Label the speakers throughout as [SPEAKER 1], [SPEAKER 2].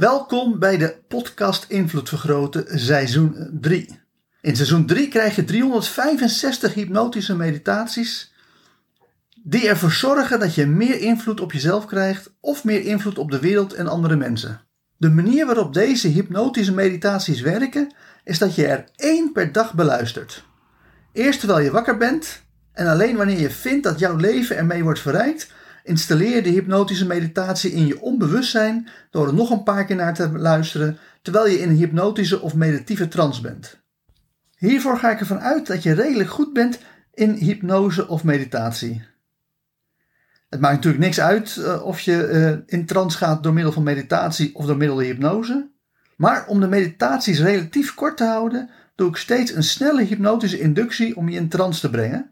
[SPEAKER 1] Welkom bij de podcast Invloed Vergroten seizoen 3. In seizoen 3 krijg je 365 hypnotische meditaties die ervoor zorgen dat je meer invloed op jezelf krijgt of meer invloed op de wereld en andere mensen. De manier waarop deze hypnotische meditaties werken is dat je er één per dag beluistert. Eerst terwijl je wakker bent en alleen wanneer je vindt dat jouw leven ermee wordt verrijkt, installeer de hypnotische meditatie in je onbewustzijn door er nog een paar keer naar te luisteren terwijl je in een hypnotische of meditieve trance bent. Hiervoor ga ik ervan uit dat je redelijk goed bent in hypnose of meditatie. Het maakt natuurlijk niks uit uh, of je uh, in trance gaat door middel van meditatie of door middel van hypnose. Maar om de meditaties relatief kort te houden, doe ik steeds een snelle hypnotische inductie om je in trance te brengen.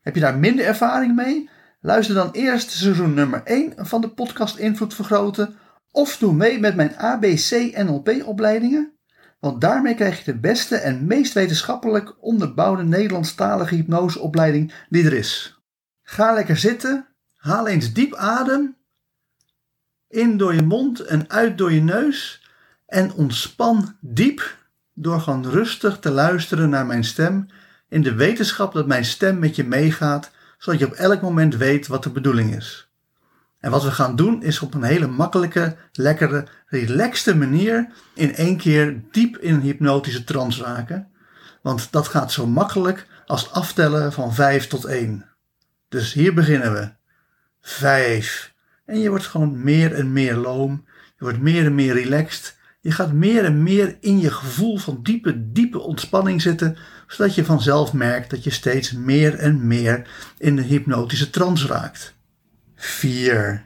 [SPEAKER 1] Heb je daar minder ervaring mee? Luister dan eerst seizoen nummer 1 van de podcast Invloed Vergroten of doe mee met mijn ABC NLP opleidingen, want daarmee krijg je de beste en meest wetenschappelijk onderbouwde Nederlandstalige hypnoseopleiding die er is. Ga lekker zitten, haal eens diep adem, in door je mond en uit door je neus en ontspan diep door gewoon rustig te luisteren naar mijn stem in de wetenschap dat mijn stem met je meegaat, zodat je op elk moment weet wat de bedoeling is. En wat we gaan doen is op een hele makkelijke, lekkere, relaxte manier in één keer diep in een hypnotische trance raken. Want dat gaat zo makkelijk als aftellen van 5 tot 1. Dus hier beginnen we. 5. En je wordt gewoon meer en meer loom. Je wordt meer en meer relaxed. Je gaat meer en meer in je gevoel van diepe, diepe ontspanning zitten, zodat je vanzelf merkt dat je steeds meer en meer in de hypnotische trance raakt. 4.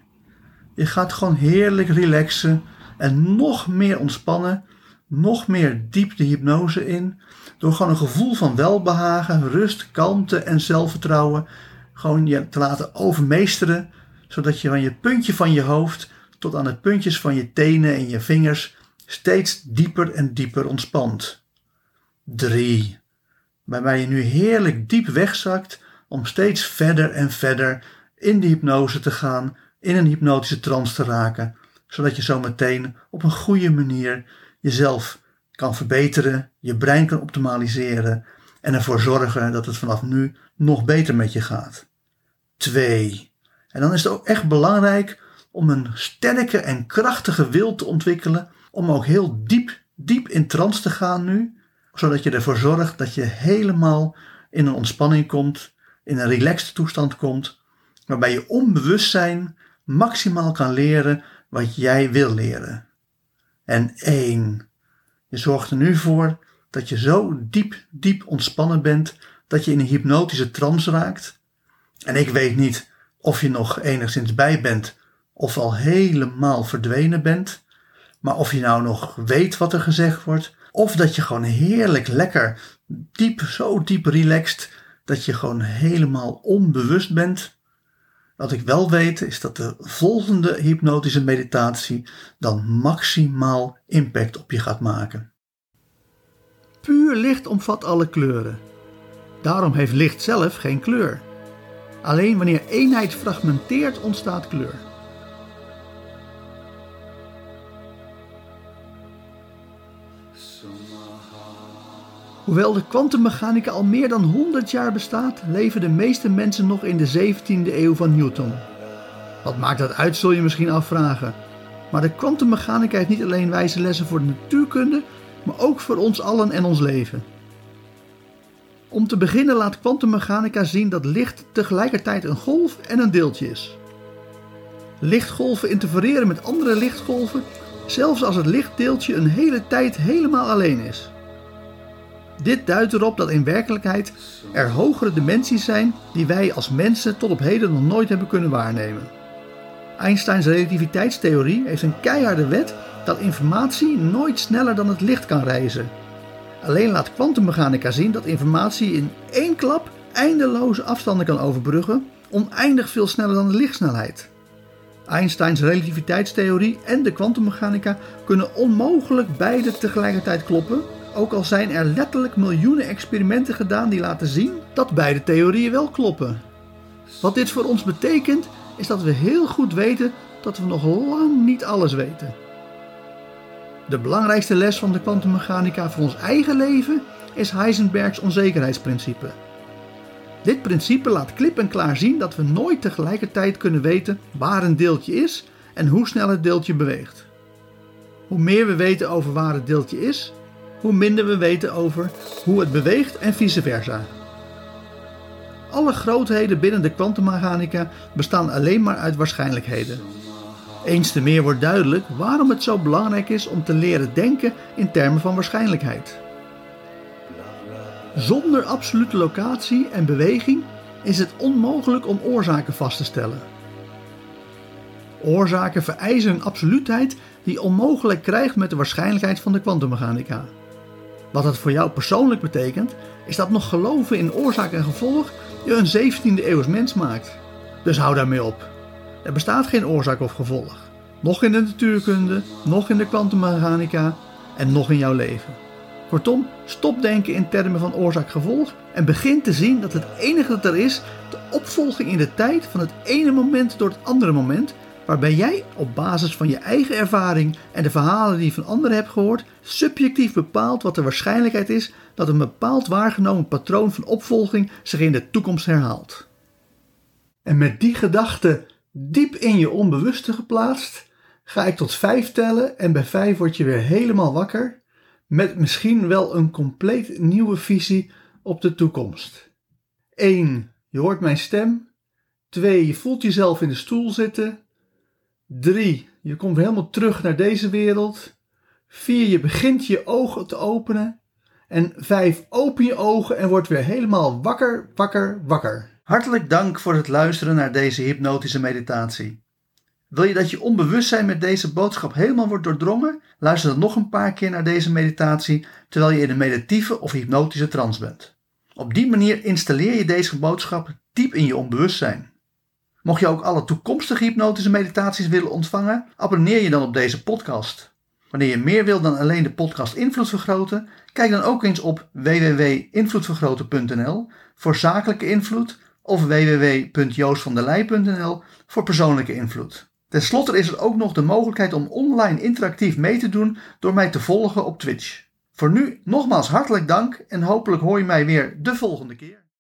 [SPEAKER 1] Je gaat gewoon heerlijk relaxen en nog meer ontspannen, nog meer diep de hypnose in, door gewoon een gevoel van welbehagen, rust, kalmte en zelfvertrouwen gewoon je te laten overmeesteren, zodat je van je puntje van je hoofd tot aan de puntjes van je tenen en je vingers steeds dieper en dieper ontspant. 3. Waarbij je nu heerlijk diep wegzakt om steeds verder en verder in de hypnose te gaan, in een hypnotische trance te raken, zodat je zo meteen op een goede manier jezelf kan verbeteren, je brein kan optimaliseren en ervoor zorgen dat het vanaf nu nog beter met je gaat. 2. En dan is het ook echt belangrijk om een sterke en krachtige wil te ontwikkelen om ook heel diep, diep in trance te gaan nu, zodat je ervoor zorgt dat je helemaal in een ontspanning komt, in een relaxed toestand komt, waarbij je onbewustzijn maximaal kan leren wat jij wil leren. En één, je zorgt er nu voor dat je zo diep, diep ontspannen bent dat je in een hypnotische trance raakt. En ik weet niet of je nog enigszins bij bent of al helemaal verdwenen bent. Maar of je nou nog weet wat er gezegd wordt, of dat je gewoon heerlijk lekker diep, zo diep relaxed, dat je gewoon helemaal onbewust bent. Wat ik wel weet is dat de volgende hypnotische meditatie dan maximaal impact op je gaat maken. Puur licht omvat alle kleuren. Daarom heeft licht zelf geen kleur. Alleen wanneer eenheid fragmenteert ontstaat kleur. Hoewel de kwantummechanica al meer dan 100 jaar bestaat, leven de meeste mensen nog in de 17e eeuw van Newton. Wat maakt dat uit, zul je misschien afvragen. Maar de kwantummechanica heeft niet alleen wijze lessen voor de natuurkunde, maar ook voor ons allen en ons leven. Om te beginnen laat kwantummechanica zien dat licht tegelijkertijd een golf en een deeltje is. Lichtgolven interfereren met andere lichtgolven, zelfs als het lichtdeeltje een hele tijd helemaal alleen is. Dit duidt erop dat in werkelijkheid er hogere dimensies zijn die wij als mensen tot op heden nog nooit hebben kunnen waarnemen. Einsteins relativiteitstheorie heeft een keiharde wet dat informatie nooit sneller dan het licht kan reizen. Alleen laat kwantummechanica zien dat informatie in één klap eindeloze afstanden kan overbruggen, oneindig veel sneller dan de lichtsnelheid. Einsteins relativiteitstheorie en de kwantummechanica kunnen onmogelijk beide tegelijkertijd kloppen, ook al zijn er letterlijk miljoenen experimenten gedaan die laten zien dat beide theorieën wel kloppen. Wat dit voor ons betekent, is dat we heel goed weten dat we nog lang niet alles weten. De belangrijkste les van de kwantummechanica voor ons eigen leven is Heisenbergs onzekerheidsprincipe. Dit principe laat klip en klaar zien dat we nooit tegelijkertijd kunnen weten waar een deeltje is en hoe snel het deeltje beweegt. Hoe meer we weten over waar het deeltje is, hoe minder we weten over hoe het beweegt en vice versa. Alle grootheden binnen de kwantummechanica bestaan alleen maar uit waarschijnlijkheden. Eens te meer wordt duidelijk waarom het zo belangrijk is om te leren denken in termen van waarschijnlijkheid. Zonder absolute locatie en beweging is het onmogelijk om oorzaken vast te stellen. Oorzaken vereisen een absoluutheid die onmogelijk krijgt met de waarschijnlijkheid van de kwantummechanica. Wat het voor jou persoonlijk betekent, is dat nog geloven in oorzaak en gevolg je een 17e eeuws mens maakt. Dus hou daarmee op. Er bestaat geen oorzaak of gevolg. Nog in de natuurkunde, nog in de kwantummechanica en nog in jouw leven. Kortom, stop denken in termen van oorzaak-gevolg en begin te zien dat het enige dat er is de opvolging in de tijd van het ene moment door het andere moment, waarbij jij op basis van je eigen ervaring en de verhalen die je van anderen hebt gehoord, subjectief bepaalt wat de waarschijnlijkheid is dat een bepaald waargenomen patroon van opvolging zich in de toekomst herhaalt. En met die gedachte diep in je onbewuste geplaatst, ga ik tot vijf tellen en bij vijf word je weer helemaal wakker met misschien wel een compleet nieuwe visie op de toekomst. 1. Je hoort mijn stem. 2. Je voelt jezelf in de stoel zitten. 3. Je komt helemaal terug naar deze wereld. 4. Je begint je ogen te openen. En 5. Open je ogen en word weer helemaal wakker, wakker, wakker. Hartelijk dank voor het luisteren naar deze hypnotische meditatie. Wil je dat je onbewustzijn met deze boodschap helemaal wordt doordrongen? Luister dan nog een paar keer naar deze meditatie terwijl je in een meditieve of hypnotische trance bent. Op die manier installeer je deze boodschap diep in je onbewustzijn. Mocht je ook alle toekomstige hypnotische meditaties willen ontvangen, abonneer je dan op deze podcast. Wanneer je meer wilt dan alleen de podcast Invloed Vergroten, kijk dan ook eens op www.invloedvergroten.nl voor zakelijke invloed of www.joostvandelij.nl voor persoonlijke invloed. Ten slotte is er ook nog de mogelijkheid om online interactief mee te doen door mij te volgen op Twitch. Voor nu nogmaals hartelijk dank en hopelijk hoor je mij weer de volgende keer.